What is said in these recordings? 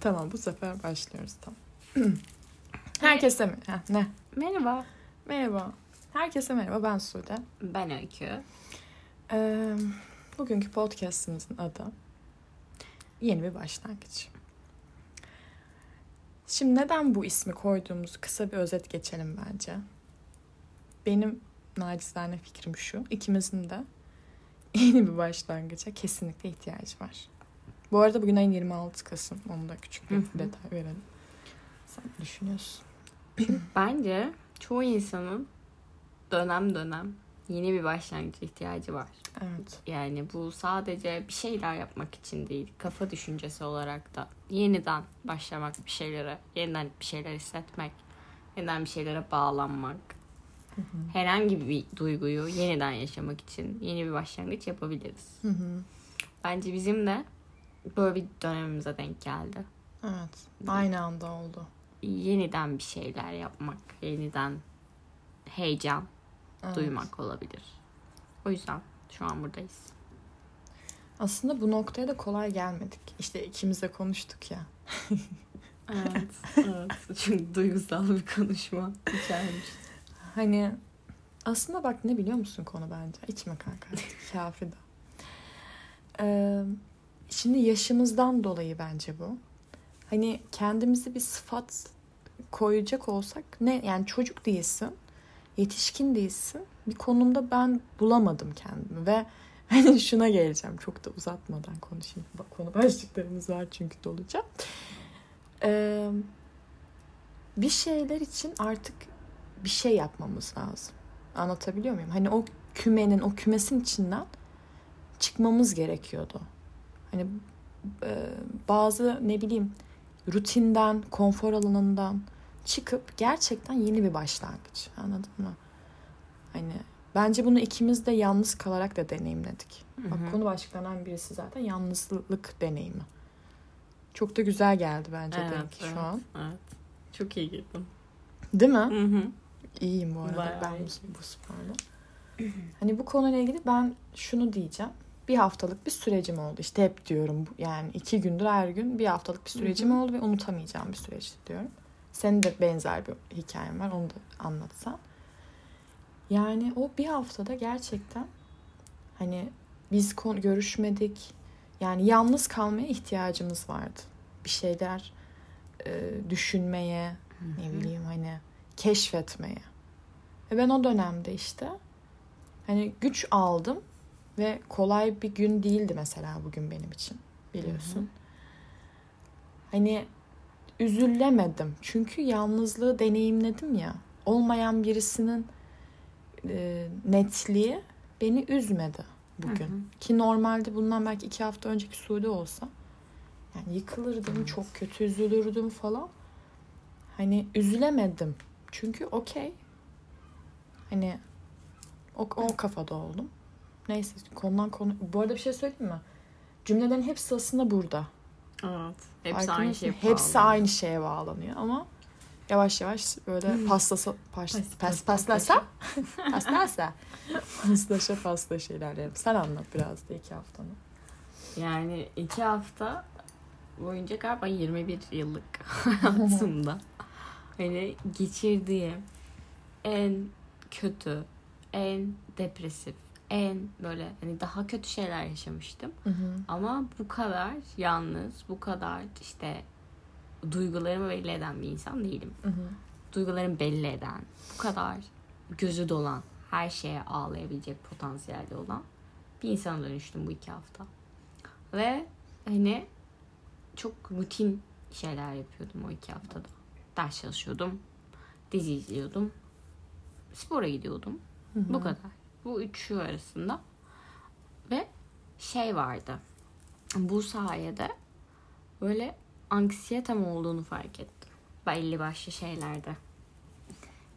Tamam bu sefer başlıyoruz tamam. Herkese mi? Ha, ne? Merhaba. Merhaba. Herkese merhaba ben Sude. Ben Öykü. Ee, bugünkü podcastimizin adı Yeni bir başlangıç. Şimdi neden bu ismi koyduğumuzu kısa bir özet geçelim bence. Benim nacizane fikrim şu. ikimizin de yeni bir başlangıça kesinlikle ihtiyacı var. Bu arada bugün ayın 26 Kasım. Onu da küçük bir Hı hı. detay verelim. Sen ne düşünüyorsun? Bence çoğu insanın dönem dönem yeni bir başlangıç ihtiyacı var. Evet. Yani bu sadece bir şeyler yapmak için değil, kafa düşüncesi olarak da yeniden başlamak bir şeylere, yeniden bir şeyler hissetmek, yeniden bir şeylere bağlanmak, Hı hı. herhangi bir duyguyu yeniden yaşamak için yeni bir başlangıç yapabiliriz. Hı hı. Bence bizim de böyle bir dönemimize denk geldi. Evet. Aynı anda oldu. Yeniden bir şeyler yapmak, yeniden heyecan Evet. duymak olabilir. O yüzden şu an buradayız. Aslında bu noktaya da kolay gelmedik. İşte ikimiz de konuştuk ya. Evet, evet. Çünkü duygusal bir konuşma içermiş. Hani aslında bak ne biliyor musun konu bence? İçme kanka. Kafi de. Ee, şimdi yaşımızdan dolayı bence bu. Hani kendimizi bir sıfat koyacak olsak ne yani çocuk değilsin, yetişkin değilsin. Bir konumda ben bulamadım kendimi ve hani şuna geleceğim çok da uzatmadan konuşayım. Bak konu başlıklarımız var çünkü doluca. Ee, bir şeyler için artık bir şey yapmamız lazım. Anlatabiliyor muyum? Hani o kümenin, o kümesin içinden çıkmamız gerekiyordu. Hani e, bazı ne bileyim rutinden, konfor alanından çıkıp gerçekten yeni bir başlangıç. Anladın mı? Hani bence bunu ikimiz de yalnız kalarak da deneyimledik. Bak Hı hı. konu başlıklarından birisi zaten yalnızlık deneyimi. Çok da güzel geldi bence Evet, benimki evet, şu an. evet. Çok iyi girdin. Değil mi? Hı. İyiyim bu arada Bayağı ben iyi. bu, bu sporda. hani bu konuyla ilgili ben şunu diyeceğim. Bir haftalık bir sürecim oldu. İşte hep diyorum yani iki gündür her gün bir haftalık bir sürecim oldu ve unutamayacağım bir süreç diyorum. Senin de benzer bir hikayen var onu da anlatsan. Yani o bir haftada gerçekten hani biz kon- görüşmedik. Yani yalnız kalmaya ihtiyacımız vardı. Bir şeyler e, düşünmeye, ne bileyim hani keşfetmeye. Ve ben o dönemde işte hani güç aldım ve kolay bir gün değildi mesela bugün benim için biliyorsun. Hani üzülemedim çünkü yalnızlığı deneyimledim ya. Olmayan birisinin e, netliği beni üzmedi bugün. Hı hı. Ki normalde bundan belki iki hafta önceki Suudi olsa yani yıkılırdım, Evet. çok kötü üzülürdüm falan. Hani üzülemedim. Çünkü okey. Hani o, o kafada oldum. Neyse konudan konu... Bu arada bir şey söyleyeyim mi? Cümlelerin hepsi aslında burada. Evet. Hepsi Farkında aynı mısın? şey. Hepsi aynı şeye bağlanıyor ama yavaş yavaş böyle paslasa, pas, Pas- pas, pas- paslasa, paslasa, paslaşa paslaşa ilerleyelim. Sen anlat biraz da iki haftanı. Yani iki hafta boyunca galiba 21 yıllık hayatımda hani geçirdiğim en kötü, en depresif, en böyle hani daha kötü şeyler yaşamıştım. Hı hı. Ama bu kadar yalnız, bu kadar işte duygularımı belli eden bir insan değilim. Hı hı. Duygularımı belli eden, bu kadar gözü dolan, her şeye ağlayabilecek potansiyelde olan bir insana dönüştüm bu iki hafta. Ve hani çok rutin şeyler yapıyordum o iki haftada. Ders çalışıyordum, dizi izliyordum, spora gidiyordum. Hı hı. Bu kadar. Bu üçü arasında. Ve şey vardı. Bu sayede böyle anksiyetem olduğunu fark ettim. Belli başlı şeylerde.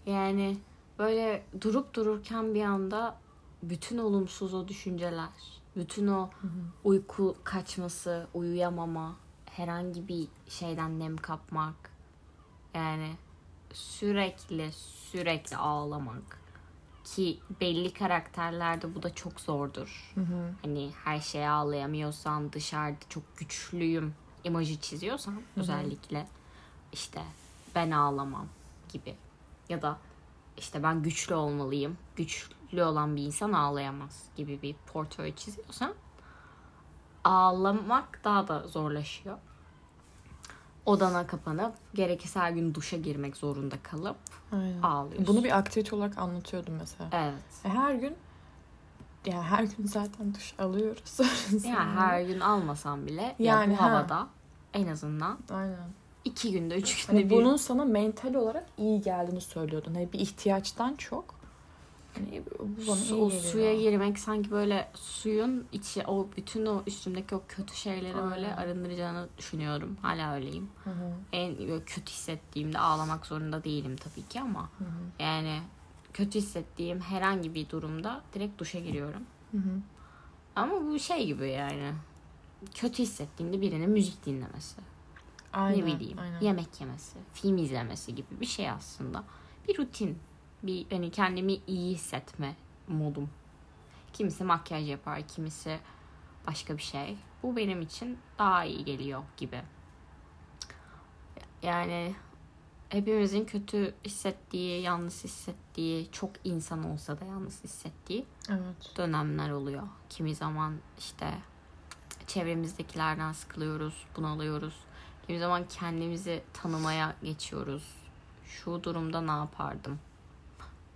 Yani böyle durup dururken bir anda bütün olumsuz o düşünceler, bütün o Hı hı. uyku kaçması, uyuyamama, herhangi bir şeyden nem kapmak. Yani sürekli sürekli ağlamak. Ki belli karakterlerde bu da çok zordur. Hı hı. Hani her şeye ağlayamıyorsan dışarıda çok güçlüyüm imajı çiziyorsan özellikle işte ben ağlamam gibi ya da işte ben güçlü olmalıyım. Güçlü olan bir insan ağlayamaz gibi bir portföy çiziyorsan ağlamak daha da zorlaşıyor. Odana kapanıp gerekirse her gün duşa girmek zorunda kalıp Aynen. ağlıyorsun. Bunu bir aktivite olarak anlatıyordum mesela. Evet. E, Her gün yani her gün zaten duş alıyoruz. Yani her gün almasam bile yani Yani bu ha. havada en azından Aynen. iki günde üç günde Hani bir bunun sana mental olarak iyi geldiğini söylüyordun. Hani bir ihtiyaçtan çok. Hani bu bana o suya girmek sanki böyle suyun içi o bütün o üstümdeki o kötü şeyleri böyle Aynen. arındıracağını düşünüyorum. Hala öyleyim. Hı hı, En böyle kötü hissettiğimde ağlamak zorunda değilim tabii ki ama hı hı, yani kötü hissettiğim herhangi bir durumda direkt duşa giriyorum. hı hı. Ama bu şey gibi yani kötü hissettiğimde birinin müzik dinlemesi, Aynen, ne bileyim aynen. yemek yemesi, film izlemesi gibi bir şey aslında. Bir rutin, bir hani kendimi iyi hissetme modum. Kimisi makyaj yapar, kimisi başka bir şey. Bu benim için daha iyi geliyor gibi. Yani hepimizin kötü hissettiği, yalnız hissettiği, çok insan olsa da yalnız hissettiği Evet. dönemler oluyor. Kimi zaman işte çevremizdekilerden sıkılıyoruz, bunalıyoruz. Kimi zaman kendimizi tanımaya geçiyoruz. Şu durumda ne yapardım?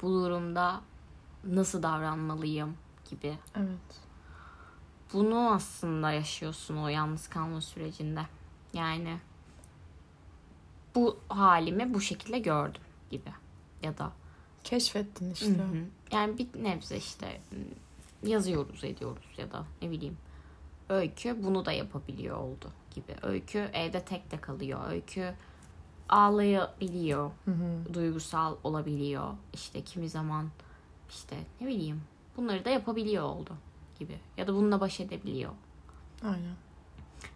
Bu durumda nasıl davranmalıyım gibi. Evet. Bunu aslında yaşıyorsun o yalnız kalma sürecinde. Yani bu halimi bu şekilde gördüm gibi. Ya da Keşfettin işte. Hı hı. Yani bir nebze işte yazıyoruz ediyoruz ya da ne bileyim. Öykü bunu da yapabiliyor oldu gibi. Öykü evde tek de kalıyor. Öykü ağlayabiliyor. Hı hı. Duygusal olabiliyor. İşte kimi zaman işte ne bileyim bunları da yapabiliyor oldu gibi. Ya da bununla baş edebiliyor. Aynen.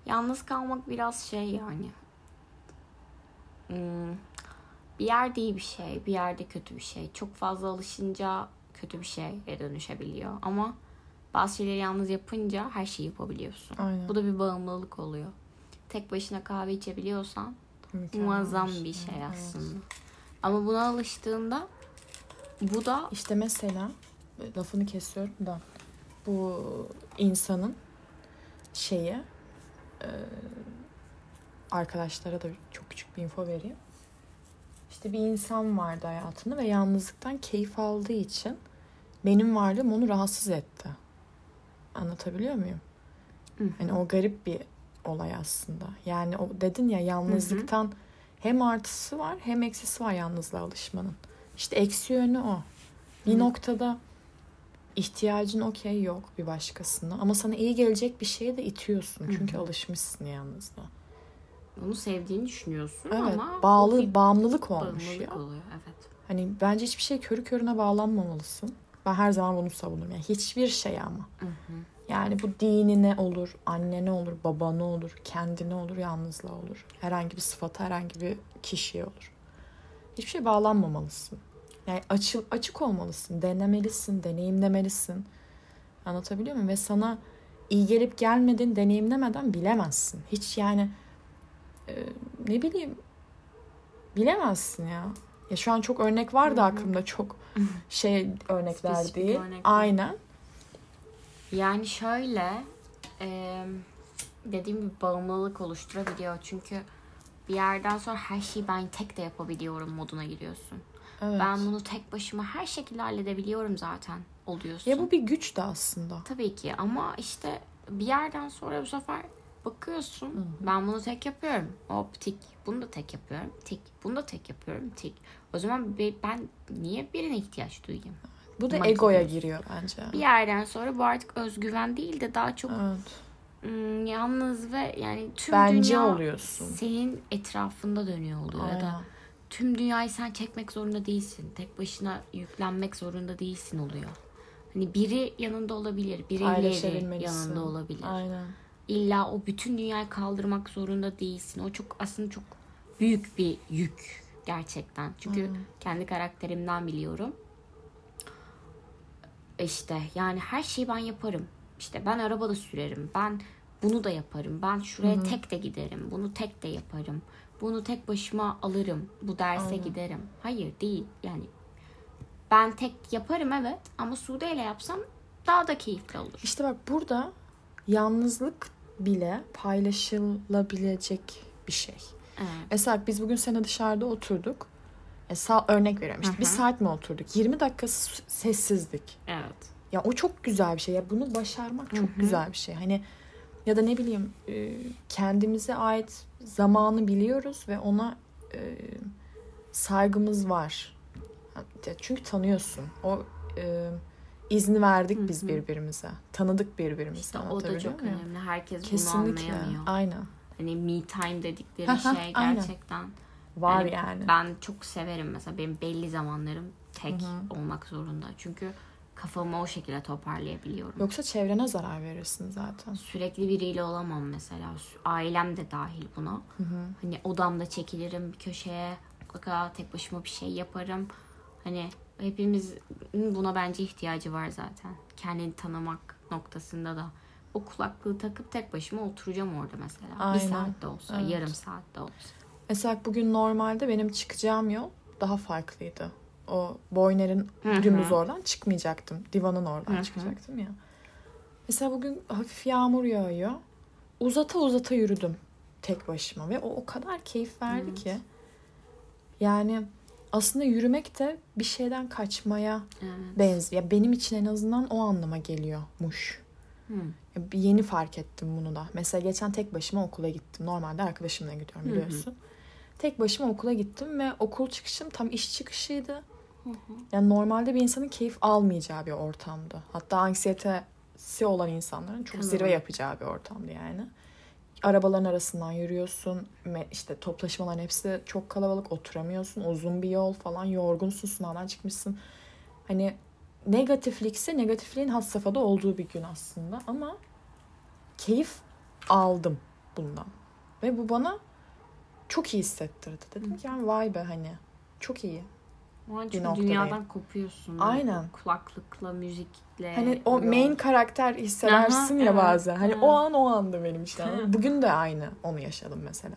Yalnız kalmak biraz şey yani. Hmm, bir yerde iyi bir şey, bir yerde kötü bir şey. Çok fazla alışınca kötü bir şeye dönüşebiliyor. Ama bazı şeyleri yalnız yapınca her şeyi yapabiliyorsun. Aynen. Bu da bir bağımlılık oluyor. Tek başına kahve içebiliyorsan Mükemmel muazzam şey. bir şey Evet. aslında. Ama buna alıştığında bu da İşte mesela lafını kesiyorum da bu insanın şeyi e, arkadaşlara da çok küçük bir info vereyim. İşte bir insan vardı hayatında ve yalnızlıktan keyif aldığı için benim varlığım onu rahatsız etti. Anlatabiliyor muyum? Hı. Hani o garip bir olay aslında. Yani o dedin ya yalnızlıktan hem artısı var hem eksisi var yalnızlığa alışmanın. İşte eksi yönü o. Bir Hı. noktada ihtiyacın okey yok bir başkasına ama sana iyi gelecek bir şeye de itiyorsun. Hı Çünkü hı. alışmışsın yalnızlığa. onu sevdiğini düşünüyorsun Evet, ama bağlı o bir bağımlılık olmuş bağımlılık ya. oluyor. Evet. Hani bence hiçbir şey körü körüne bağlanmamalısın. Ben her zaman bunu savunurum. Yani hiçbir şey ama. Hı hı. Yani bu dinine olur, annene olur, babana olur, kendine olur, yalnızlığa olur. Herhangi bir sıfata, herhangi bir kişiye olur. Hiçbir şey bağlanmamalısın. Yani açıl, açık olmalısın, denemelisin, deneyimlemelisin. Anlatabiliyor muyum? Ve sana iyi gelip gelmediğini deneyimlemeden bilemezsin. Hiç yani e, ne bileyim bilemezsin ya. Ya şu an çok örnek var da Hı hı. aklımda çok şey örnekler Spesifik değil. örnekler. Aynen. Yani şöyle e, dediğim gibi bağımlılık oluşturabiliyor. Çünkü bir yerden sonra her şeyi ben tek de yapabiliyorum moduna giriyorsun. Evet. Ben bunu tek başıma her şekilde halledebiliyorum zaten oluyorsun. Ya bu bir güç de aslında. Tabii ki ama işte bir yerden sonra bu sefer bakıyorsun Hı. ben bunu tek yapıyorum. Hop tik. Bunu da tek yapıyorum. Tik. Bunu da tek yapıyorum. Tik. O zaman be- ben niye birine ihtiyaç duyayım? Bu da Mantıklı. egoya giriyor bence. Bir yerden sonra bu artık özgüven değil de daha çok Evet. Hmm, yalnız ve yani tüm Bence dünya oluyorsun. senin etrafında dönüyor oluyor ya da Aynen. tüm dünyayı sen çekmek zorunda değilsin. Tek başına yüklenmek zorunda değilsin oluyor. Hani biri yanında olabilir, birileri yanında olabilir. Aynen. İlla o bütün dünyayı kaldırmak zorunda değilsin. O çok aslında çok büyük bir yük gerçekten. Çünkü Aynen. kendi karakterimden biliyorum. İşte yani her şeyi ben yaparım. İşte ben araba da sürerim. Ben bunu da yaparım. Ben şuraya tek de giderim. Bunu tek de yaparım. Bunu tek başıma alırım. Bu derse Aynen. giderim. Hayır değil. Yani ben tek yaparım evet ama Sude ile yapsam daha da keyifli olur. İşte bak burada yalnızlık bile paylaşılabilecek bir şey. Evet. Mesela biz bugün sene dışarıda oturduk. E, sağ, örnek veriyorum işte Hı bir saat mi oturduk? 20 dakikası sessizlik. Evet. Ya o çok güzel bir şey. Ya bunu başarmak çok Hı hı. güzel bir şey. Hani ya da ne bileyim e, kendimize ait zamanı biliyoruz ve ona e, saygımız var. Çünkü tanıyorsun. O e, izni verdik biz birbirimize. Tanıdık birbirimize. İşte o da çok önemli. Herkes bunu Kesinlikle. anlayamıyor. Aynen. Hani me time dedikleri şey aynen. Var Yani yani. Ben çok severim mesela benim belli zamanlarım tek Hı hı. olmak zorunda. Çünkü kafamı o şekilde toparlayabiliyorum. Yoksa çevrene zarar verirsin zaten. Sürekli biriyle olamam mesela. Ailem de dahil buna. Hı hı. Hani odamda çekilirim bir köşeye. Mutlaka tek başıma bir şey yaparım. Hani hepimizin buna bence ihtiyacı var zaten. Kendini tanımak noktasında da. O kulaklığı takıp tek başıma oturacağım orada mesela. Aynen. Bir saatte olsa, Evet. yarım saatte olsa. Mesela bugün normalde benim çıkacağım yol daha farklıydı. O Boyner'in dümdüz oradan çıkmayacaktım. Divanın oradan Hı hı. çıkacaktım ya. Mesela bugün hafif yağmur yağıyor. Uzata uzata yürüdüm tek başıma ve o o kadar keyif verdi Evet. ki. Yani aslında yürümek de bir şeyden kaçmaya Evet. benziyor. Ya benim için en azından o anlama geliyormuş. Bir Yeni fark ettim bunu da. Mesela geçen tek başıma okula gittim. Normalde arkadaşımla gidiyorum Hı hı. Tek başıma okula gittim ve okul çıkışım tam iş çıkışıydı. Hı hı. Yani normalde bir insanın keyif almayacağı bir ortamdı. Hatta anksiyetesi olan insanların çok Tabii. zirve yapacağı bir ortamdı yani. Arabaların arasından yürüyorsun. İşte toplaşmaların hepsi çok kalabalık. Oturamıyorsun. Uzun bir yol falan. Yorgunsun. Sınavdan çıkmışsın. Hani negatiflikse negatifliğin had safhada olduğu bir gün aslında. Ama keyif aldım bundan. Ve bu bana çok iyi hissettirdi. Dedim ki yani vay be hani çok iyi. O an çünkü dünyadan kopuyorsun. Aynen. Kulaklıkla, müzikle. Hani o yol. main karakter hissedersin Aha, ya evet, bazen. Hani evet. o an o anda benim işte. Bugün de aynı onu yaşadım mesela.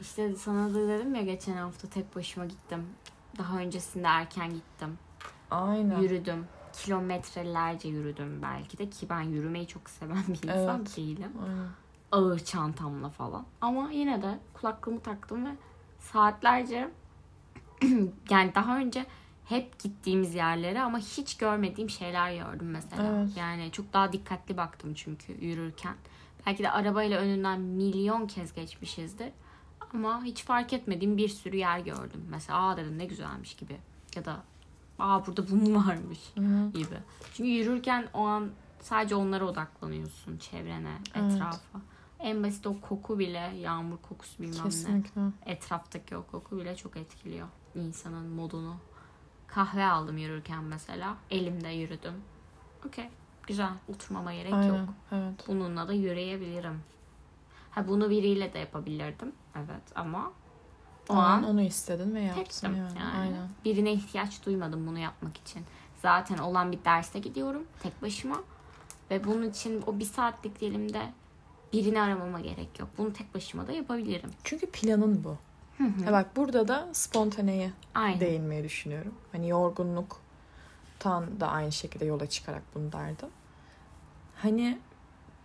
İşte sana da dedim ya geçen hafta tek başıma gittim. Daha öncesinde erken gittim. Aynen. Yürüdüm. Kilometrelerce yürüdüm belki de ki ben yürümeyi çok seven bir insan Evet. değilim. Aynen. Ağır çantamla falan. Ama yine de kulaklığımı taktım ve saatlerce yani daha önce hep gittiğimiz yerlere ama hiç görmediğim şeyler gördüm mesela. Evet. Yani çok daha dikkatli baktım çünkü yürürken. Belki de arabayla önünden milyon kez geçmişizdir. Ama hiç fark etmediğim bir sürü yer gördüm. Mesela aa dedim ne güzelmiş gibi. Ya da aa burada bu mu varmış Hı. gibi. Çünkü yürürken o an sadece onlara odaklanıyorsun. Çevrene, Evet. etrafa. En basit o koku bile yağmur kokusu bilmem ne Kesinlikle. etraftaki o koku bile çok etkiliyor insanın modunu. Kahve aldım yürürken mesela. Elimde yürüdüm. Okey. Güzel. Oturmama gerek Aynen. yok. Evet. Bununla da yürüyebilirim. Ha bunu biriyle de yapabilirdim. Evet ama o O an an onu istedin ve yaptın tektim. yani. Yani. Aynen. Birine ihtiyaç duymadım bunu yapmak için. Zaten olan bir derste gidiyorum tek başıma. Ve bunun için o bir saatlik dilimde birini aramama gerek yok. Bunu tek başıma da yapabilirim. Çünkü planın bu. Hı hı. Bak burada da spontaneye Aynen. değinmeyi düşünüyorum. Hani yorgunluktan da aynı şekilde yola çıkarak bunu derdim. Hani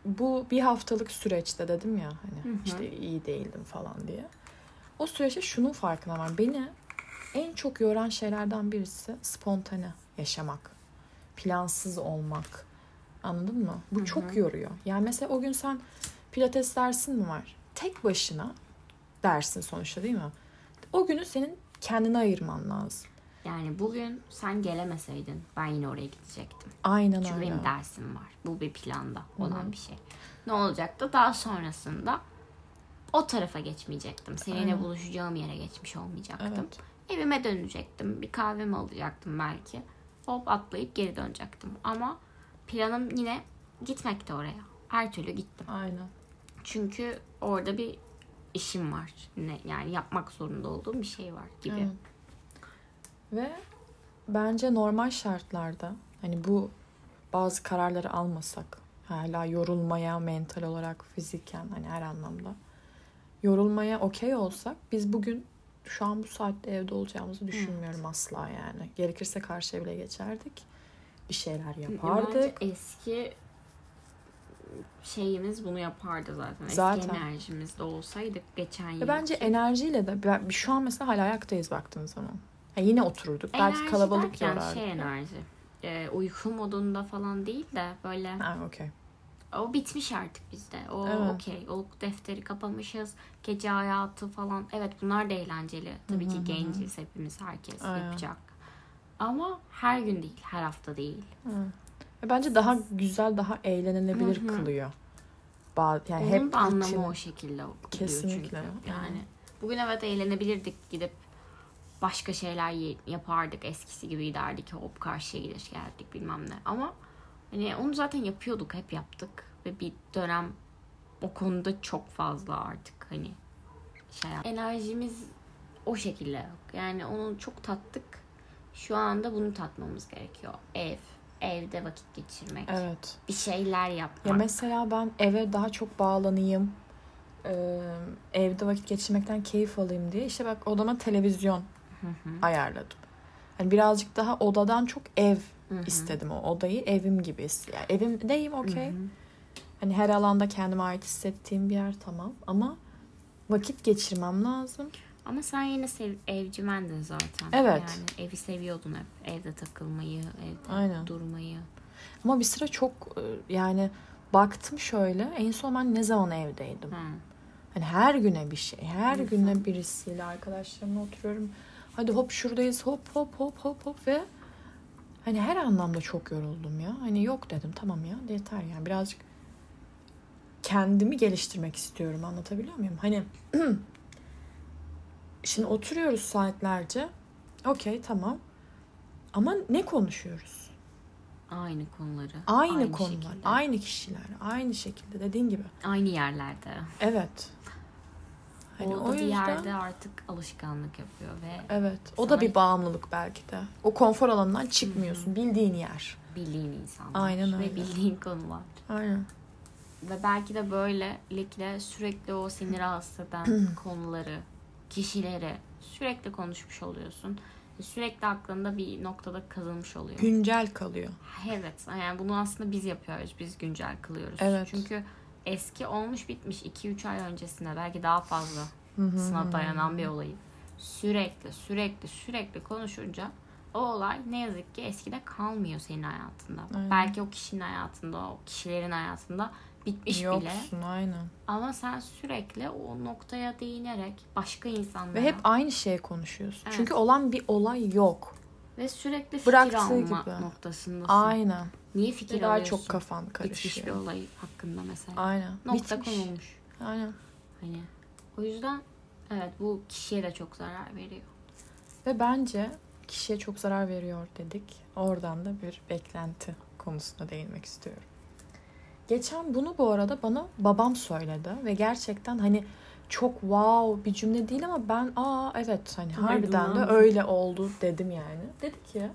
bu bir haftalık süreçte dedim ya hani Hı hı. işte iyi değildim falan diye. O süreçte şunun farkına var. Beni en çok yoran şeylerden birisi spontane yaşamak. Plansız olmak. Anladın mı? Bu Hı çok yoruyor. Yani mesela o gün sen pilates dersin mi var? Tek başına dersin sonuçta değil mi? O günü senin kendine ayırman lazım. Yani bugün sen gelemeseydin ben yine oraya gidecektim. Aynen Çünkü öyle. benim dersim var. Bu bir planda olan hı. bir şey. Ne olacaktı? Daha sonrasında o tarafa geçmeyecektim. Seninle Aynen. buluşacağım yere geçmiş olmayacaktım. Evet. Evime dönecektim. Bir kahvemi alacaktım belki. Hop atlayıp geri dönecektim. Ama planım yine gitmekti oraya. Her türlü gittim. Aynen. Çünkü orada bir işim var. Ne, yani yapmak zorunda olduğum bir şey var gibi. Evet. Ve bence normal şartlarda hani bu bazı kararları almasak Hala yorulmaya mental olarak, fiziken hani her anlamda. Yorulmaya okey olsak biz bugün şu an bu saatte evde olacağımızı düşünmüyorum asla yani. Gerekirse karşıya bile geçerdik. Bir şeyler Bence yapardık. eski şeyimiz bunu yapardı zaten. Zaten. Eski enerjimizde olsaydık geçen yıl. Bence enerjiyle de ben- şu an mesela hala ayaktayız baktığınız zaman. Ha, yine oturduk. Belki kalabalık yorardık. şey enerji. E, uyku modunda falan değil de böyle Ha, okey. o bitmiş artık bizde. O Evet. okey. O defteri kapamışız. Gece hayatı falan. Evet bunlar da eğlenceli. Tabii Hı hı ki genciz hepimiz herkes Aynen. yapacak. Ama her gün değil, her hafta değil. Hı. Ve bence daha güzel, daha eğlenilebilir Hı hı. kılıyor. Ba- yani Onun hep da anlamı rutin. o şekilde Kesinlikle. çünkü. Yani bugün evet eğlenebilirdik gidip başka şeyler yapardık eskisi gibi giderdik hop karşıya gidiş geldik bilmem ne ama hani onu zaten yapıyorduk hep yaptık ve bir dönem o konuda çok fazla artık hani şey yap- enerjimiz o şekilde yok yani onu çok tattık şu anda bunu tatmamız gerekiyor ev evde vakit geçirmek Evet. bir şeyler yapmak Ya mesela ben eve daha çok bağlanayım. e, evde vakit geçirmekten keyif alayım diye işte bak odama televizyon Hı hı. ayarladım. Hani birazcık daha odadan çok ev Hı hı. istedim o odayı evim gibi. Yani evimdeyim okey. Hani her alanda kendime ait hissettiğim bir yer tamam ama vakit geçirmem lazım. Ama sen yine sev, evcimendin zaten. Evet. Yani evi seviyordun hep. Evde takılmayı, evde Aynen. durmayı. Ama bir sıra çok e, yani baktım şöyle en son ben ne zaman evdeydim. Hı. Hani her güne bir şey, her Hı. güne birisiyle arkadaşlarımla oturuyorum. Hadi hop şuradayız hop hop hop hop hop ve hani her anlamda çok yoruldum ya. Hani yok dedim tamam ya yeter yani birazcık kendimi geliştirmek istiyorum anlatabiliyor muyum? Hani şimdi oturuyoruz saatlerce okey tamam ama ne konuşuyoruz? Aynı konuları. Aynı, konular, şekilde. aynı kişiler, aynı şekilde dediğin gibi. Aynı yerlerde. Evet. Hani o, o, da bir yüzden yerde artık alışkanlık yapıyor ve evet o Sana- da bir bağımlılık belki de. O konfor alanından çıkmıyorsun. Bildiğin yer. bildiğin insanlar. Aynen öyle. Ve bildiğin konular. Aynen. Ve belki de böylelikle sürekli o seni rahatsız eden konuları, kişileri sürekli konuşmuş oluyorsun. Ve Sürekli aklında bir noktada kazınmış oluyor. Güncel kalıyor. Evet. Yani bunu aslında biz yapıyoruz. Biz güncel kılıyoruz. Evet. Çünkü eski olmuş bitmiş 2-3 ay öncesinde belki daha fazla sına dayanan bir olayı sürekli sürekli sürekli konuşunca o olay ne yazık ki eskide kalmıyor senin hayatında. Aynen. Belki o kişinin hayatında, o kişilerin hayatında bitmiş bile. Yoksun aynen. Ama sen sürekli o noktaya değinerek başka insanlara Ve hep aynı şeye konuşuyorsun. Evet. Çünkü olan bir olay yok. ve sürekli fikir Bıraktığı alma gibi. noktasındasın. Aynen. Niye fikir Ve daha alıyorsun? çok kafan Bitmiş bir karışıyor. olay hakkında mesela. Aynen. Nokta Bitmiş. konulmuş. Aynen. Hani o yüzden evet bu kişiye de çok zarar veriyor. Ve bence kişiye çok zarar veriyor dedik. Oradan da bir beklenti konusuna değinmek istiyorum. Geçen bunu bu arada bana babam söyledi ve gerçekten hani çok wow bir cümle değil ama ben aa evet hani harbiden de öyle oldu dedim yani. Dedi ki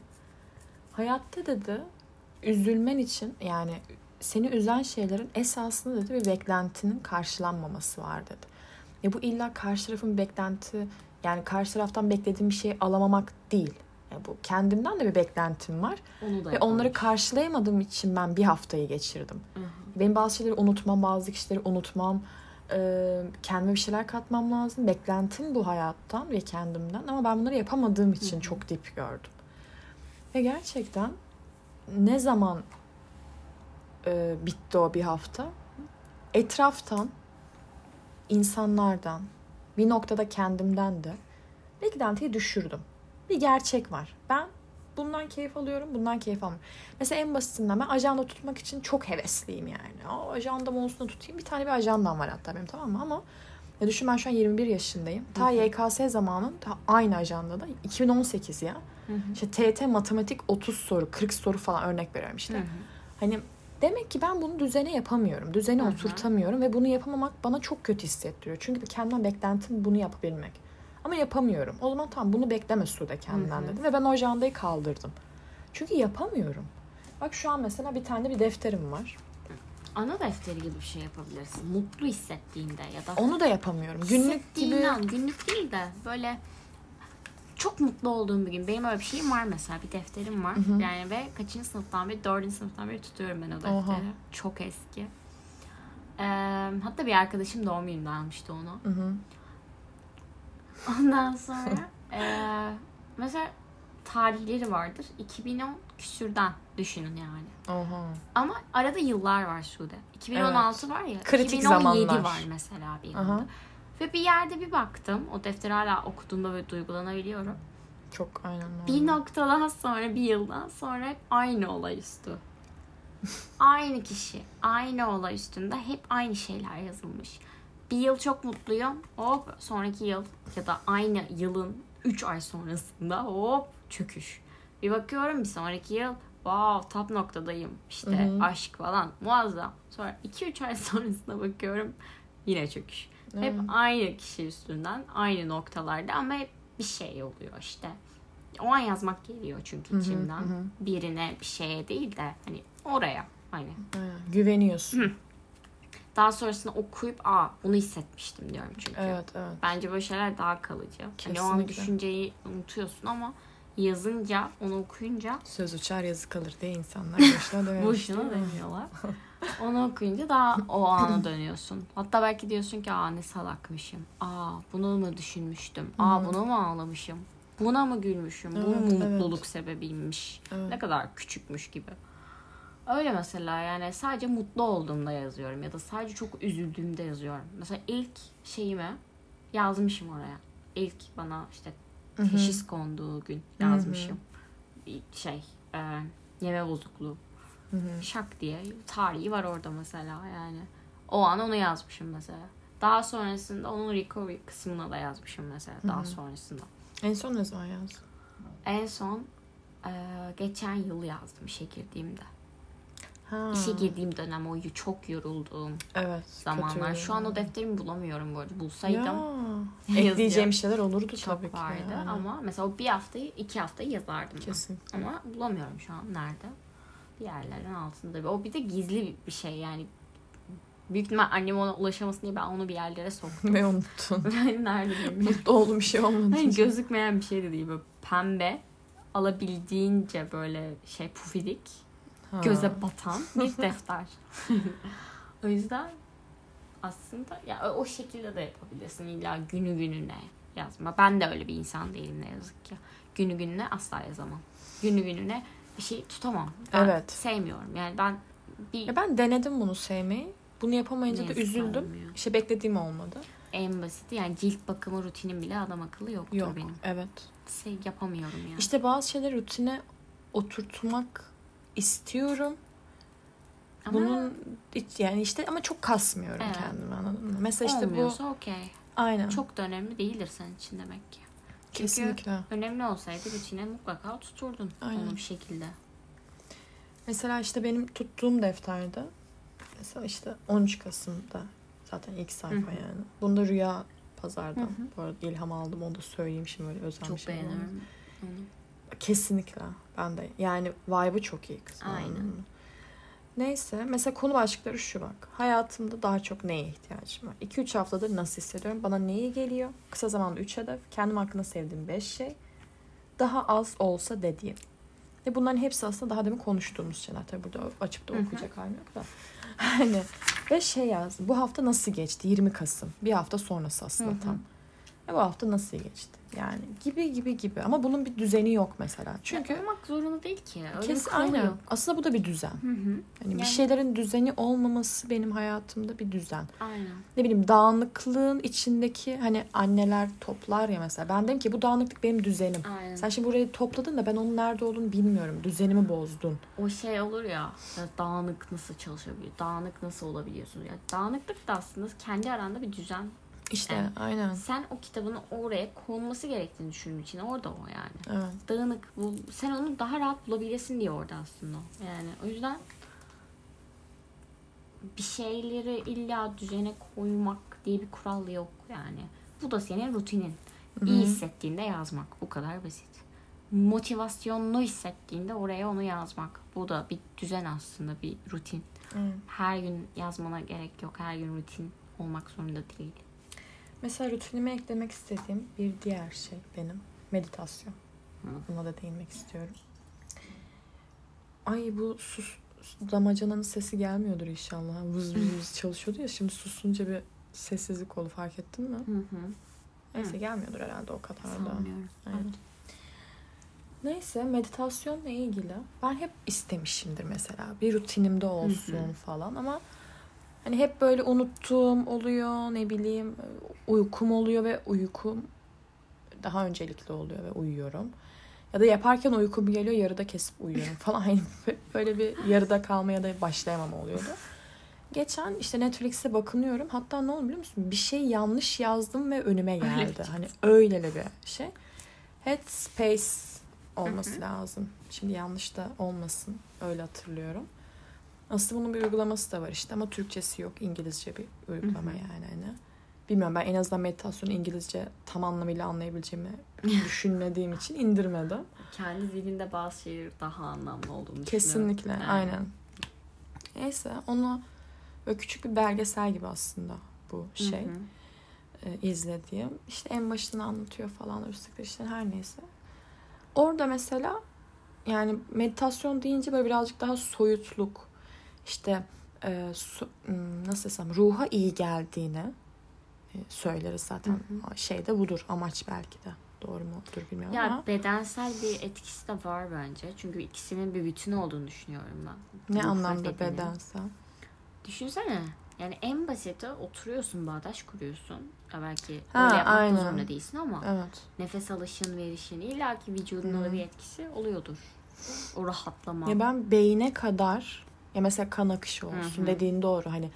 hayatta dedi üzülmen için yani seni üzen şeylerin esasında dedi bir beklentinin karşılanmaması var dedi. Ya bu illa karşı tarafın beklenti yani karşı taraftan beklediğim bir şeyi alamamak değil. Yani bu kendimden de bir beklentim var. Onu da Ve onları karşılayamadığım için ben bir haftayı geçirdim. Hı hı. Benim bazı şeyleri unutmam, bazı kişileri unutmam. Ee, kendime bir şeyler katmam lazım. Beklentim bu hayattan ve kendimden. Ama ben bunları yapamadığım için Hı hı. çok dip gördüm. Ve gerçekten ne zaman e, bitti o bir hafta? Etraftan, insanlardan, bir noktada kendimden de beklentiyi düşürdüm. Bir gerçek var. Ben bundan keyif alıyorum, bundan keyif almıyorum. Mesela en basitinden ben ajanda tutmak için çok hevesliyim yani. O ajandam olsun tutayım. Bir tane bir ajandam var hatta benim tamam mı? Ama ya düşün ben şu an 21 yaşındayım. Ta Hı hı. YKS zamanı ta aynı ajandada 2018 ya. Hı hı. İşte TET matematik 30 soru, 40 soru falan örnek veriyorum işte. Hı hı. Hani demek ki ben bunu düzene yapamıyorum. Düzene Hı hı. oturtamıyorum ve bunu yapamamak bana çok kötü hissettiriyor. Çünkü kendimden beklentim bunu yapabilmek. Ama yapamıyorum. O zaman tamam bunu bekleme Sude kendinden dedim ve ben o ajandayı kaldırdım. Çünkü yapamıyorum. Bak şu an mesela bir tane bir defterim var. ana defteri gibi bir şey yapabilirsin. Mutlu hissettiğinde ya da Onu da yapamıyorum. Günlük hissettiğin gibi an, günlük değil de böyle çok mutlu olduğum bir gün. Benim öyle bir şeyim var mesela. Bir defterim var. Yani ve kaçıncı sınıftan beri? Dördüncü sınıftan beri tutuyorum ben o defteri. Oha. Çok eski. Ee, hatta bir arkadaşım doğum gününde almıştı onu. Hı hı. Ondan sonra ee, mesela tarihleri vardır. 2010 küsürden düşünün yani. Oha. Ama arada yıllar var Sude. 2016 var ya. Kritik 2017 zamanlar. var mesela bir Aha. yılda. Ve bir yerde bir baktım. O defteri hala okuduğumda böyle duygulanabiliyorum. Çok aynen. Bir normal. noktadan sonra bir yıldan sonra hep aynı olay üstü. aynı kişi, aynı olay üstünde hep aynı şeyler yazılmış. Bir yıl çok mutluyum. Hop sonraki yıl ya da aynı yılın 3 ay sonrasında hop çöküş. Bir bakıyorum bir sonraki yıl wow top noktadayım. İşte Hı hı. aşk falan muazzam. Sonra 2-3 ay sonrasında bakıyorum yine çöküş. Hep Evet. aynı kişi üstünden aynı noktalarda ama hep bir şey oluyor işte. O an yazmak geliyor çünkü Hı hı, içimden. hı hı. Birine bir şeye değil de hani oraya hani. Aynen. Güveniyorsun. Daha sonrasında okuyup aa bunu hissetmiştim diyorum çünkü. Evet evet. Bence böyle şeyler daha kalıcı. Hani o an Kesinlikle. düşünceyi unutuyorsun ama yazınca onu okuyunca Söz uçar yazı kalır diye insanlar boşuna dememiş. boşuna demiyorlar. Onu okuyunca daha o ana dönüyorsun. Hatta belki diyorsun ki aa ne salakmışım. Aa bunu mu düşünmüştüm. Aa Hı. buna mı ağlamışım. Buna mı gülmüşüm. Bu mu Evet, evet. mutluluk sebebiymiş. Evet. Ne kadar küçükmüş gibi. Öyle mesela yani sadece mutlu olduğumda yazıyorum ya da sadece çok üzüldüğümde yazıyorum. Mesela ilk şeyimi yazmışım oraya. İlk bana işte teşhis konduğu gün yazmışım. Bir şey e, yeme bozukluğu Hı hı. şak diye tarihi var orada mesela yani. O an onu yazmışım mesela. Daha sonrasında onun recovery kısmına da yazmışım mesela Hı daha sonrasında. En son ne zaman yazdın? En son e, geçen yıl yazdım işe girdiğimde. Ha. İşe girdiğim dönem o çok yorulduğum Evet. zamanlar. Şu an o defterimi bulamıyorum bu arada. Bulsaydım Ya. Ekleyeceğim şeyler olurdu çok tabii ki. vardı yani. ama mesela o bir haftayı iki haftayı yazardım. Kesin. Ama bulamıyorum şu an nerede. Bir yerlerin altında. O bir de gizli bir şey yani. Büyük ihtimal annem ona ulaşamasın diye ben onu bir yerlere soktum. Ve unuttun. Ben nerede bilmiyorum. Mutlu olduğum bir şey olmadı. Hani gözükmeyen bir şey de değil. Böyle pembe alabildiğince böyle şey pufidik Ha. göze batan bir defter. o yüzden aslında ya o- şekilde de yapabilirsin illa günü gününe yazma. Ben de öyle bir insan değilim ne yazık ki. Günü gününe asla yazamam. Günü gününe bir şey tutamam. Ben Evet. sevmiyorum. Yani ben bir Ya ben denedim bunu sevmeyi. Bunu yapamayınca da üzüldüm. olmuyor. İşte beklediğim olmadı. en basiti yani cilt bakımı rutinim bile adam akıllı yoktur Yok. benim. Evet. Şey yapamıyorum yani. İşte bazı şeyleri rutine oturtmak istiyorum. Ama Bunun yani işte ama çok kasmıyorum Evet. kendimi anladın mı? Mesela işte bu olmuyorsa okey. aynen. Çok da önemli değildir senin için demek ki. Çünkü kesinlikle. önemli olsaydı rutine mutlaka tuturdun Aynen. onu bir şekilde. Mesela işte benim tuttuğum defterde mesela işte 13 Kasım'da zaten ilk sayfa Hı hı. yani. Bunda Rüya Pazar'dan. Hı hı. Bu arada ilham aldım onu da söyleyeyim şimdi böyle özel Çok beğeniyorum onu. Kesinlikle ben de. Yani vibe'ı çok iyi kızım. Aynen. Neyse mesela konu başlıkları şu bak. Hayatımda daha çok neye ihtiyacım var? 2-3 haftadır nasıl hissediyorum? Bana neyi geliyor? Kısa zamanda 3 hedef. Kendim hakkında sevdiğim 5 şey. Daha az olsa dediğim. Ve bunların hepsi aslında daha demin konuştuğumuz şeyler. Tabii burada açıp da okuyacak halim yok da. Hani ve şey yazdım. Bu hafta nasıl geçti? 20 Kasım. Bir hafta sonrası aslında Hı hı. tam. Ve bu hafta nasıl geçti? Yani gibi gibi gibi. Ama bunun bir düzeni yok mesela. Çünkü Çünkü olmak zorunda değil ki. Öyle Kes, bir aynen. yok. Aslında bu da bir düzen. Hı hı. Yani, bir Yani- şeylerin düzeni olmaması benim hayatımda bir düzen. Aynen. Ne bileyim dağınıklığın içindeki hani anneler toplar ya mesela. Ben dedim ki bu dağınıklık benim düzenim. Aynen. Sen şimdi burayı topladın da ben onun nerede olduğunu bilmiyorum. Düzenimi bozdun. O şey olur ya, ya dağınık nasıl çalışabiliyor? Dağınık nasıl olabiliyorsun? Ya dağınıklık da aslında kendi aranda bir düzen. İşte Evet. aynen. Sen o kitabın oraya konması gerektiğini düşündüğün için orada o yani. Evet. Dağınık bu sen onu daha rahat bulabilesin diye orada aslında. Yani o yüzden bir şeyleri illa düzene koymak diye bir kural yok yani. Bu da senin rutinin. Hı İyi hı. hissettiğinde yazmak. Bu kadar basit. motivasyonlu hissettiğinde oraya onu yazmak. Bu da bir düzen aslında bir rutin. Evet. Her gün yazmana gerek yok. Her gün rutin olmak zorunda değil. Mesela rutinime eklemek istediğim bir diğer şey benim meditasyon. Hı. Buna da değinmek istiyorum. Ay bu sus damacananın sesi gelmiyordur inşallah. Vız vız vız çalışıyordu ya şimdi susunca bir sessizlik oldu fark ettin mi? Hı hı. Neyse Hı. gelmiyordur herhalde o kadar da. Aynen. Neyse meditasyonla ilgili ben hep istemişimdir mesela bir rutinimde olsun Hı hı. falan ama hani hep böyle unuttuğum oluyor ne bileyim uykum oluyor ve uykum daha öncelikli oluyor ve uyuyorum. Ya da yaparken uykum geliyor yarıda kesip uyuyorum falan. Hani böyle bir yarıda kalmaya da başlayamam oluyordu. Geçen işte Netflix'e bakınıyorum. Hatta ne oldu biliyor musun? Bir şey yanlış yazdım ve önüme geldi. çıktı. Hani öyle bir şey. Headspace olması Hı hı. lazım. Şimdi yanlış da olmasın. Öyle hatırlıyorum. Aslında bunun bir uygulaması da var işte ama Türkçesi yok. İngilizce bir uygulama Hı hı. yani hani. Bilmiyorum ben en azından meditasyonu İngilizce tam anlamıyla anlayabileceğimi düşünmediğim için indirmedim. Kendi zihninde bazı şeyler daha anlamlı olduğunu düşünüyorum. Kesinlikle Yani. aynen. Neyse onu böyle küçük bir belgesel gibi aslında bu şey hı. e, izlediğim. İşte en başını anlatıyor falan üstlük işte her neyse. Orada mesela yani meditasyon deyince böyle birazcık daha soyutluk işte e, su- hmm, nasıl desem ruha iyi geldiğini e, söyleriz zaten. Hı Şey de budur amaç belki de. Doğru mudur bilmiyorum Ya ama. bedensel bir etkisi de var bence. Çünkü ikisinin bir bütün olduğunu düşünüyorum ben. Ne Ruh anlamda ve bedenin. bedensel? Düşünsene. Yani en basiti oturuyorsun, bağdaş kuruyorsun. Ya belki Ha, öyle yapmak aynen. zorunda değilsin ama Evet. nefes alışın, verişin illaki vücuduna Hı. da bir etkisi oluyordur. O rahatlama. Ya ben beyne kadar ya mesela kan akışı olsun Hı hı. dediğin doğru. Hani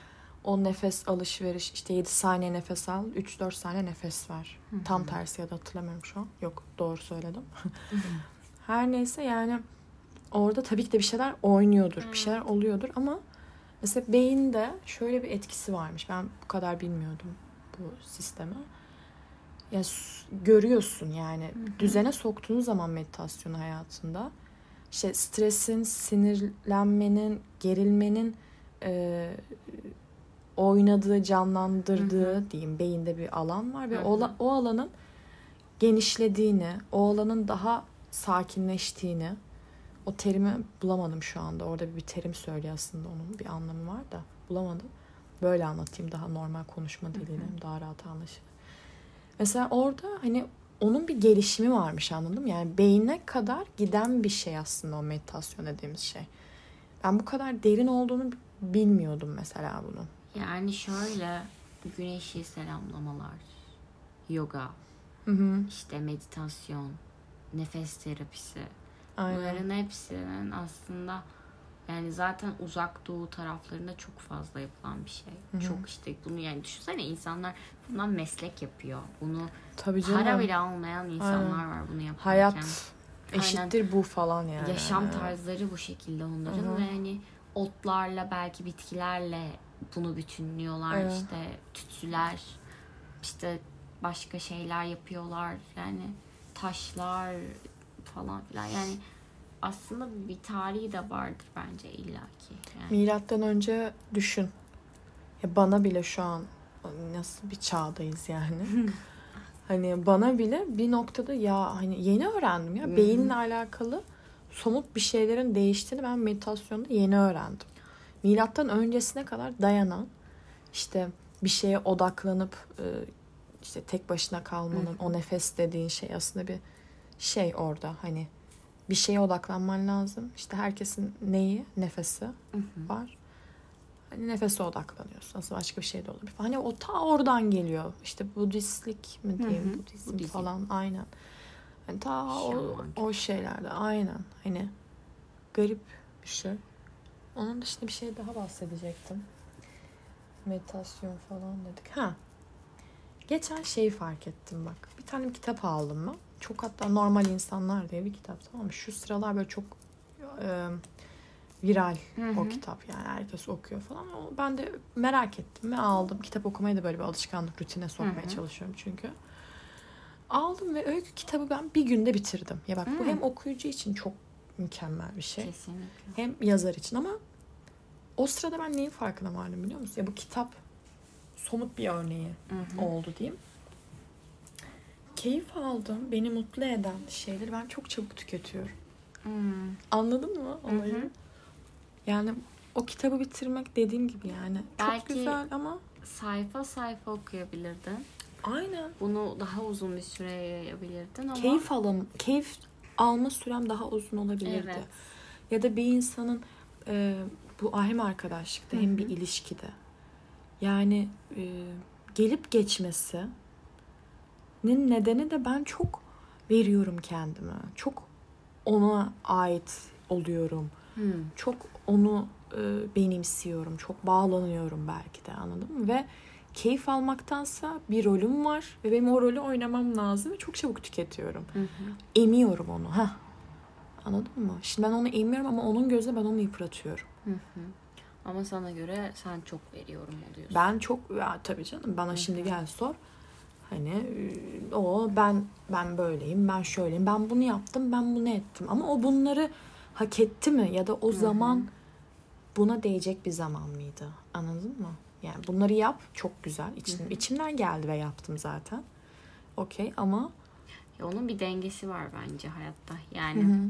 o nefes alışveriş işte 7 saniye nefes al 3-4 saniye nefes ver. Hı hı. Tam tersi ya da hatırlamıyorum şu an. Yok doğru söyledim. Her neyse yani orada tabii ki de bir şeyler oynuyordur. Hı. Bir şeyler oluyordur ama mesela beyinde şöyle bir etkisi varmış. Ben bu kadar bilmiyordum bu sistemi. Ya görüyorsun yani hı. düzene soktuğun zaman meditasyonu hayatında işte stresin, sinirlenmenin, gerilmenin e, oynadığı, canlandırdığı Hı diyeyim beyinde bir alan var ve Hı o, hı. o alanın genişlediğini, o alanın daha sakinleştiğini o terimi bulamadım şu anda. Orada bir terim söylüyor aslında onun bir anlamı var da bulamadım. Böyle anlatayım daha normal konuşma diliyle daha rahat anlaşılır. Mesela orada hani onun bir gelişimi varmış anladım. Yani beyne kadar giden bir şey aslında o meditasyon dediğimiz şey. Ben bu kadar derin olduğunu bilmiyordum mesela bunu. Yani şöyle güneşi selamlamalar, yoga, Hı hı. işte meditasyon, nefes terapisi. Aynen. Bunların hepsinin aslında yani zaten uzak doğu taraflarında çok fazla yapılan bir şey. Hı hı. Çok işte bunu yani düşünsene insanlar bundan meslek yapıyor. Bunu Tabii canım. para bile almayan insanlar var bunu yaparken. Hayat Aynen. eşittir bu falan yani. Yaşam tarzları bu şekilde onların Hı hı. ve hani otlarla belki bitkilerle bunu bütünlüyorlar. Evet. İşte tütsüler, işte başka şeyler yapıyorlar. Yani taşlar falan filan. Yani aslında bir tarihi de vardır bence illaki. Yani. Milattan önce düşün. Ya bana bile şu an nasıl bir çağdayız yani. hani bana bile bir noktada ya hani yeni öğrendim ya hı. beyinle alakalı somut bir şeylerin değiştiğini ben meditasyonda yeni öğrendim. Milattan öncesine kadar dayanan işte bir şeye odaklanıp e, işte tek başına kalmanın o nefes dediğin şey aslında bir şey orada hani bir şeye odaklanman lazım. İşte herkesin neyi? Nefesi var. Hani nefese odaklanıyorsun. Aslında başka bir şey de olabilir. Hani o ta oradan geliyor. İşte Budistlik mi diyeyim? hı. Budizm Budizm. falan aynen. Hani ta o, o şeylerde aynen. Hani garip bir şey. Onun dışında bir şey daha bahsedecektim. Meditasyon falan dedik. Ha. Geçen şeyi fark ettim bak. Bir tane bir kitap aldım ben. Çok hatta normal insanlar diye bir kitap tamam mı? Şu sıralar böyle çok e, viral Hı o kitap yani herkes okuyor falan. O, ben de merak ettim ve aldım. Kitap okumayı da böyle bir alışkanlık rutine sokmaya Hı hı. çalışıyorum çünkü. Aldım ve öykü kitabı ben bir günde bitirdim. Ya bak bu Hmm. hem okuyucu için çok mükemmel bir şey. Kesinlikle. Hem yazar için ama o sırada ben neyin farkına vardım biliyor musun? Ya bu kitap somut bir örneği Hı hı. oldu diyeyim. Keyif aldım, beni mutlu eden şeyleri ben çok çabuk tüketiyorum. Hmm. Anladın mı olayı? Hı hı. Yani o kitabı bitirmek dediğim gibi yani çok Belki- güzel ama Sayfa sayfa okuyabilirdin. aynen Bunu daha uzun bir süre yayabilirdin ama keyif alım, keyif alma sürem daha uzun olabilirdi. Evet. Ya da bir insanın e, bu hem arkadaşlıkta Hı hem bir ilişkide yani e, gelip geçmesinin nedeni de ben çok veriyorum kendime. Çok ona ait oluyorum. Hmm. Çok onu e, benimsiyorum. Çok bağlanıyorum belki de anladın mı? Ve keyif almaktansa bir rolüm var ve benim o rolü oynamam lazım ve çok çabuk tüketiyorum. Hı hı. Emiyorum onu. ha Anladın mı? Şimdi ben onu emiyorum ama onun gözünde ben onu yıpratıyorum. Hı hı. Ama sana göre sen çok veriyorum oluyorsun. Ben çok ya tabii canım bana Hı şimdi hı. gel sor. Hani e, o ben ben böyleyim, ben şöyleyim, ben bunu yaptım, ben bunu ettim. Ama o bunları hak etti mi ya da o zaman buna değecek bir zaman mıydı? Anladın mı? Yani bunları yap çok güzel. İçim, Hı hı. içimden geldi ve yaptım zaten. Okey ama Ya onun bir dengesi var bence hayatta. Yani Hı hı.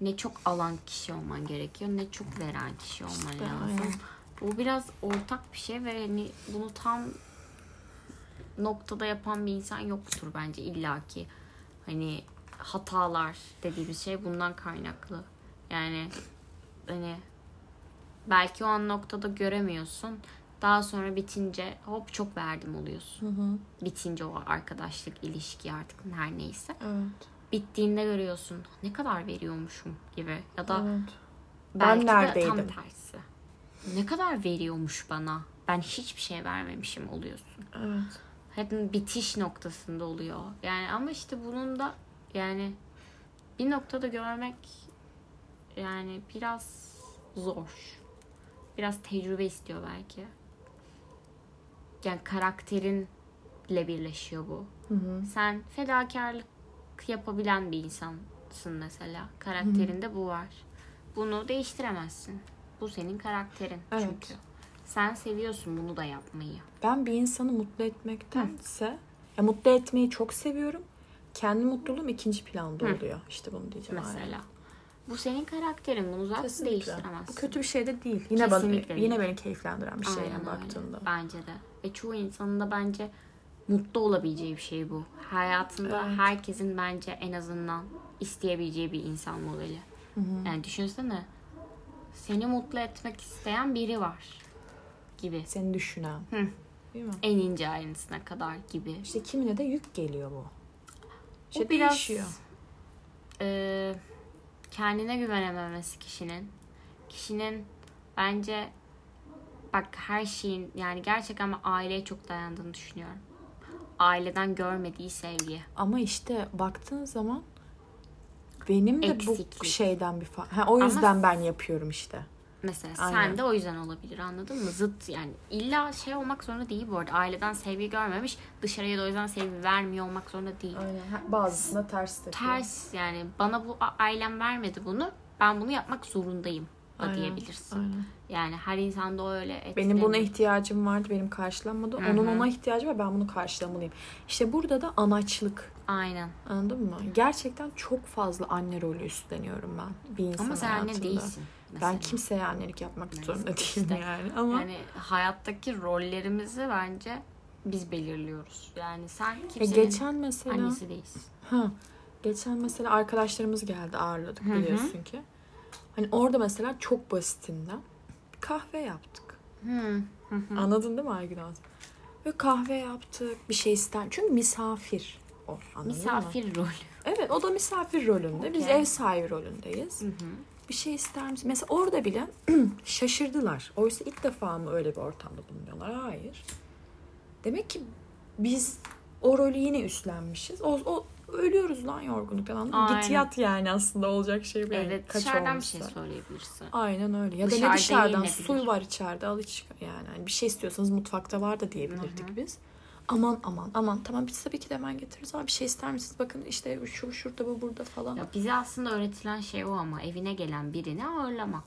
ne çok alan kişi olman gerekiyor ne çok veren kişi olman İşte, lazım. aynen. Bu biraz ortak bir şey ve hani bunu tam noktada yapan bir insan yoktur bence illaki. Hani hatalar dediğimiz şey bundan kaynaklı. Yani hani belki o an noktada göremiyorsun. Daha sonra bitince hop çok verdim oluyorsun. Hı hı. Bitince o arkadaşlık, ilişki artık her neyse. Evet. Bittiğinde görüyorsun ne kadar veriyormuşum gibi. Ya da evet. belki Ben de tam neredeydim? tersi. Ne kadar veriyormuş bana. Ben hiçbir şey vermemişim oluyorsun. Evet. Hep bitiş noktasında oluyor. Yani ama işte bunun da yani bir noktada görmek yani biraz zor. Biraz tecrübe istiyor belki. Yani karakterinle birleşiyor bu. Hı hı. Sen fedakarlık yapabilen bir insansın mesela. Karakterinde bu var. Bunu değiştiremezsin. Bu senin karakterin Evet. çünkü. Sen seviyorsun bunu da yapmayı. Ben bir insanı mutlu etmektense ya mutlu etmeyi çok seviyorum. Kendi mutluluğum ikinci planda Hı. oluyor. İşte bunu diyeceğim. aynen. Mesela. Bu senin karakterin. Bunu zaten Kesinlikle. değiştiremezsin. Bu kötü bir şey de değil. Yine bana, Kesinlikle yine değil. beni keyiflendiren bir şey Aynen yani öyle. Bence de. Ve çoğu insanın da bence mutlu olabileceği bir şey bu. Hayatında Evet. herkesin bence en azından isteyebileceği bir insan modeli. Hı hı. Yani düşünsene. Seni mutlu etmek isteyen biri var. Gibi. Seni düşünen. Hı. Değil mi? En ince ayrıntısına kadar gibi. İşte kimine de yük geliyor bu. İşte Bu biraz değişiyor. e, kendine güvenememesi kişinin. Kişinin bence bak her şeyin yani gerçekten ben aileye çok dayandığını düşünüyorum. Aileden görmediği sevgi. Ama işte baktığın zaman benim de bu Eksiklik. şeyden bir fa- ha, o yüzden Ama- ben yapıyorum işte. Mesela Aynen. sen de o yüzden olabilir anladın mı? Zıt yani illa şey olmak zorunda değil bu arada. Aileden sevgi görmemiş dışarıya da o yüzden sevgi vermiyor olmak zorunda değil. Aynen. Bazısında ters tepiyor. Ters yani bana bu ailem vermedi bunu ben bunu yapmak zorundayım da Aynen, diyebilirsin. Aynen. Yani her insanda öyle Benim buna ihtiyacım vardı, benim karşılanmadı. Hı Onun ona ihtiyacı var, ben bunu karşılamalıyım. İşte burada da anaçlık. Aynen. Anladın mı? Gerçekten çok fazla anne rolü üstleniyorum ben bir insan Ama sen anne hayatında. değilsin. Mesela. Ben kimseye annelik yapmak Neyse, zorunda değilim işte. yani. Ama Yani hayattaki rollerimizi bence biz belirliyoruz. Yani sen kimsenin geçen mesela annesi değilsin. ha geçen mesela arkadaşlarımız geldi ağırladık Hı hı. biliyorsun ki. Hani orada mesela çok basitinden kahve yaptık. Hı. Hı hı. Anladın değil mi Aygün Hanım? Ve kahve yaptık, bir şey ister. Çünkü misafir o. Anladın mı? Misafir rolü. Evet o da misafir rolünde. Biz Okey. ev sahibi rolündeyiz. Hı hı. Bir şey ister misin? Mesela orada bile şaşırdılar. Oysa ilk defa mı öyle bir ortamda bulunuyorlar? Hayır. Demek ki biz o rolü yine üstlenmişiz. O, o ölüyoruz lan yorgunluktan anladın mı? Git yat yani aslında olacak şey bu. Evet Kaç dışarıdan bir olmuşsa. şey söyleyebilirsin. Aynen öyle. Ya da Dışarıda ne dışarıdan yenebilir. su var içeride al iç yani. Hani bir şey istiyorsanız mutfakta var da diyebilirdik Hı hı. biz. Aman aman aman tamam biz tabii ki de hemen getiririz ama bir şey ister misiniz? Bakın işte şu şurada bu burada falan. Ya bize aslında öğretilen şey o ama evine gelen birini ağırlamak.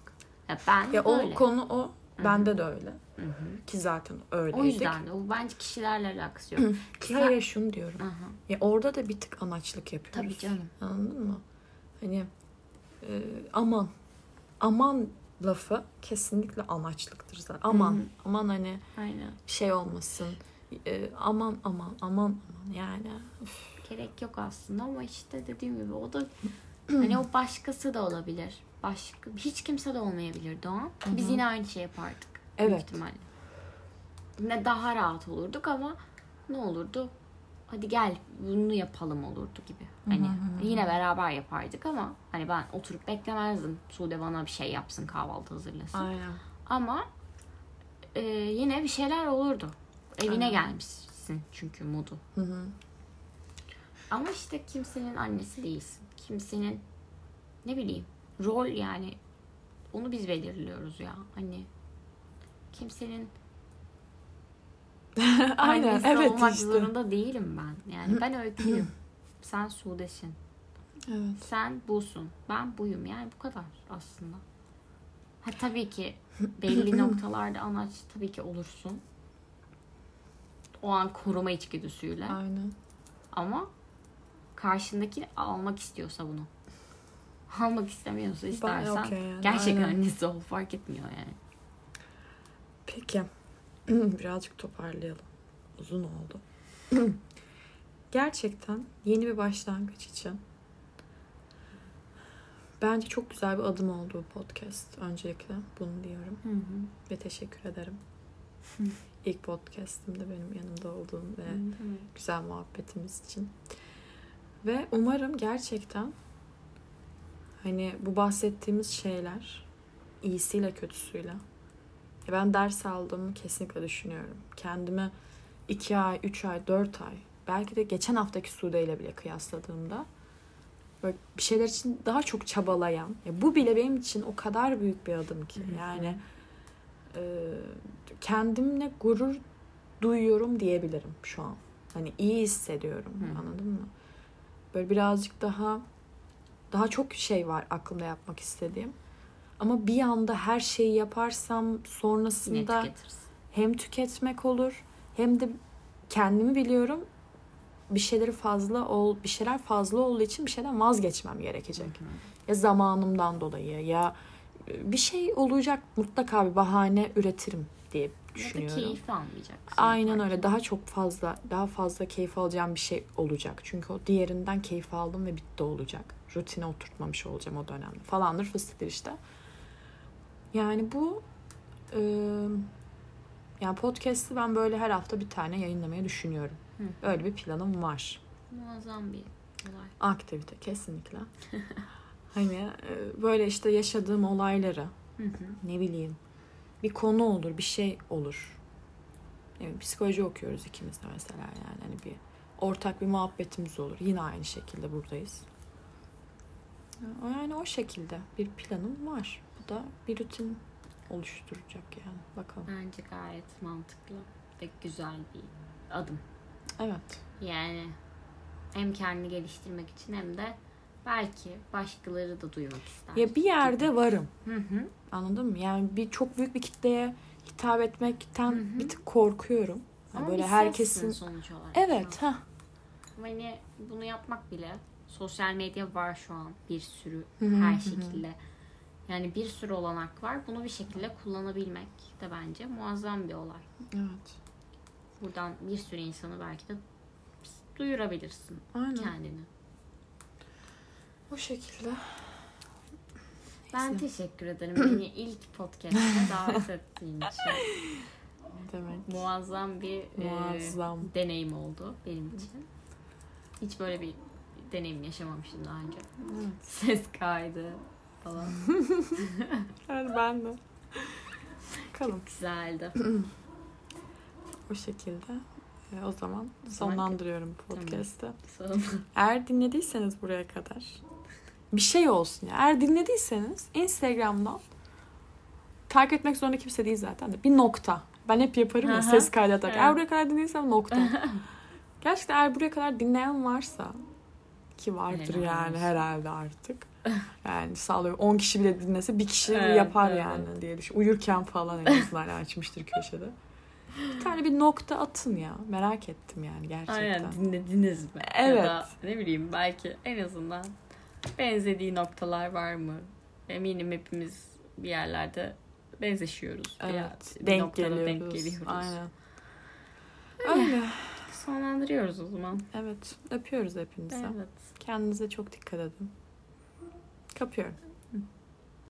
Ya ben Ya o konu o. Bende de öyle. Hı hı. Ki zaten öyleydik. O yüzden de o bence kişilerle alakası yok. Ki hayır şunu diyorum. Aha, Ya orada da bir tık anaçlık yapıyoruz. Tabii canım. Anladın mı? Hani e, aman aman lafı kesinlikle anaçlıktır zaten. Aman Hı hı. aman hani Aynen. şey olmasın. E, aman aman aman aman yani. Üf. Gerek yok aslında ama işte dediğim gibi o da hani o başkası da olabilir. Başka hiç kimse de olmayabilirdi o an. Biz yine aynı şey yapardık. Büyük Evet. ihtimalle. Yine daha rahat olurduk ama ne olurdu? Hadi gel bunu yapalım olurdu gibi. Hani yine beraber yapardık ama hani ben oturup beklemezdim. Sude bana bir şey yapsın kahvaltı hazırlasın. Aynen. Ama e, yine bir şeyler olurdu. Evine gelmişsin çünkü modu. Hı hı. Ama işte kimsenin annesi değilsin. Kimsenin ne bileyim rol yani onu biz belirliyoruz ya. Hani kimsenin Aynen annesi evet olmak işte. zorunda değilim ben. Yani ben öyküyüm. Sen Sude'sin. Evet. Sen busun. Ben buyum. Yani bu kadar aslında. Ha tabii ki belli noktalarda anaç tabii ki olursun. O an koruma içgüdüsüyle. Aynen. Ama karşındaki almak istiyorsa bunu. Almak istemiyorsa istersen okey yani, gerçekten aynen. annesi ol fark etmiyor yani. Peki. Birazcık toparlayalım. Uzun oldu. Gerçekten yeni bir başlangıç için bence çok güzel bir adım oldu bu podcast. Öncelikle bunu diyorum ve teşekkür ederim. İlk podcast'imde benim yanımda olduğun ve güzel muhabbetimiz için. Ve umarım gerçekten hani bu bahsettiğimiz şeyler iyisiyle kötüsüyle ben ders aldığımı kesinlikle düşünüyorum. Kendimi iki ay, üç ay, dört ay belki de geçen haftaki Sude ile bile kıyasladığımda böyle bir şeyler için daha çok çabalayan ya bu bile benim için o kadar büyük bir adım ki yani kendimle gurur duyuyorum diyebilirim şu an. Hani iyi hissediyorum. Hı. Anladın mı? Böyle birazcık daha daha çok şey var aklımda yapmak istediğim. Ama bir anda her şeyi yaparsam sonrasında hem tüketmek olur hem de kendimi biliyorum bir şeyleri fazla ol bir şeyler fazla olduğu için bir şeyden vazgeçmem gerekecek. Ya zamanımdan dolayı ya e, bir şey olacak mutlaka bir bahane üretirim diye Ya da düşünüyorum. keyif almayacaksın. Aynen yaparken. öyle. Daha çok fazla, daha fazla keyif alacağım bir şey olacak. Çünkü o diğerinden keyif aldım ve bitti olacak. Rutine oturtmamış olacağım o dönemde falandır fıstıktır işte. Yani bu e, yani podcast'ı ben böyle her hafta bir tane yayınlamayı düşünüyorum. Hı. Öyle bir planım var. Muazzam bir olay. Aktivite kesinlikle. hani e, böyle işte yaşadığım olayları Hı hı. ne bileyim bir konu olur, bir şey olur. Bileyim, psikoloji okuyoruz ikimiz de mesela yani hani bir ortak bir muhabbetimiz olur. Yine aynı şekilde buradayız. Yani o şekilde bir planım var. Bu da bir rutin oluşturacak yani. Bakalım. Bence gayet mantıklı ve güzel bir adım. Evet. Yani hem kendini geliştirmek için hem de belki başkaları da duymak ister. Ya bir yerde varım. Hı hı. Anladın mı? Yani bir çok büyük bir kitleye hitap etmekten Hı hı. bir tık korkuyorum. Yani Ama böyle bir herkesin sonuç olarak. Evet, ha. Hani bunu yapmak bile sosyal medya var şu an bir sürü Hı hı, her hı hı. şekilde. Yani bir sürü olanak var. Bunu bir şekilde kullanabilmek de bence muazzam bir olay. Evet. Buradan bir sürü insanı belki de duyurabilirsin Aynen. kendini. O şekilde. Ben Neyse. teşekkür ederim beni ilk podcast'e davet ettiğin için. Demek. Muazzam bir e, Muazzam. deneyim oldu benim için. Hiç böyle bir deneyim yaşamamıştım daha önce. Evet. Ses kaydı falan. Evet ben de. Bakalım. Güzeldi. O şekilde. E, o zaman O zaman- sonlandırıyorum podcast'ı. Sonra- Eğer dinlediyseniz buraya kadar bir şey olsun ya. Eğer dinlediyseniz Instagram'dan takip etmek zorunda kimse değil zaten de bir nokta. Ben hep yaparım ya Aha. ses kaydı. Evet. Eğer buraya kadar dinleysem nokta. Gerçekten eğer buraya kadar dinleyen varsa ki vardır Helal yani olsun. herhalde artık. Yani sağlıyorum 10 kişi bile dinlese bir kişi Evet, yapar evet. yani diye düşün. Uyurken falan en azından açmıştır köşede. Bir tane bir nokta atın ya. Merak ettim yani gerçekten. Aynen dinlediniz mi? Evet. Ya da ne bileyim belki en azından benzediği noktalar var mı? Eminim hepimiz bir yerlerde benzeşiyoruz. Evet. Ya bir denk noktada geliyoruz. denk geliyoruz. Aynen. Öyle. Sonlandırıyoruz o zaman. Evet. Öpüyoruz hepinizi. Evet. Kendinize çok dikkat edin. Kapıyorum.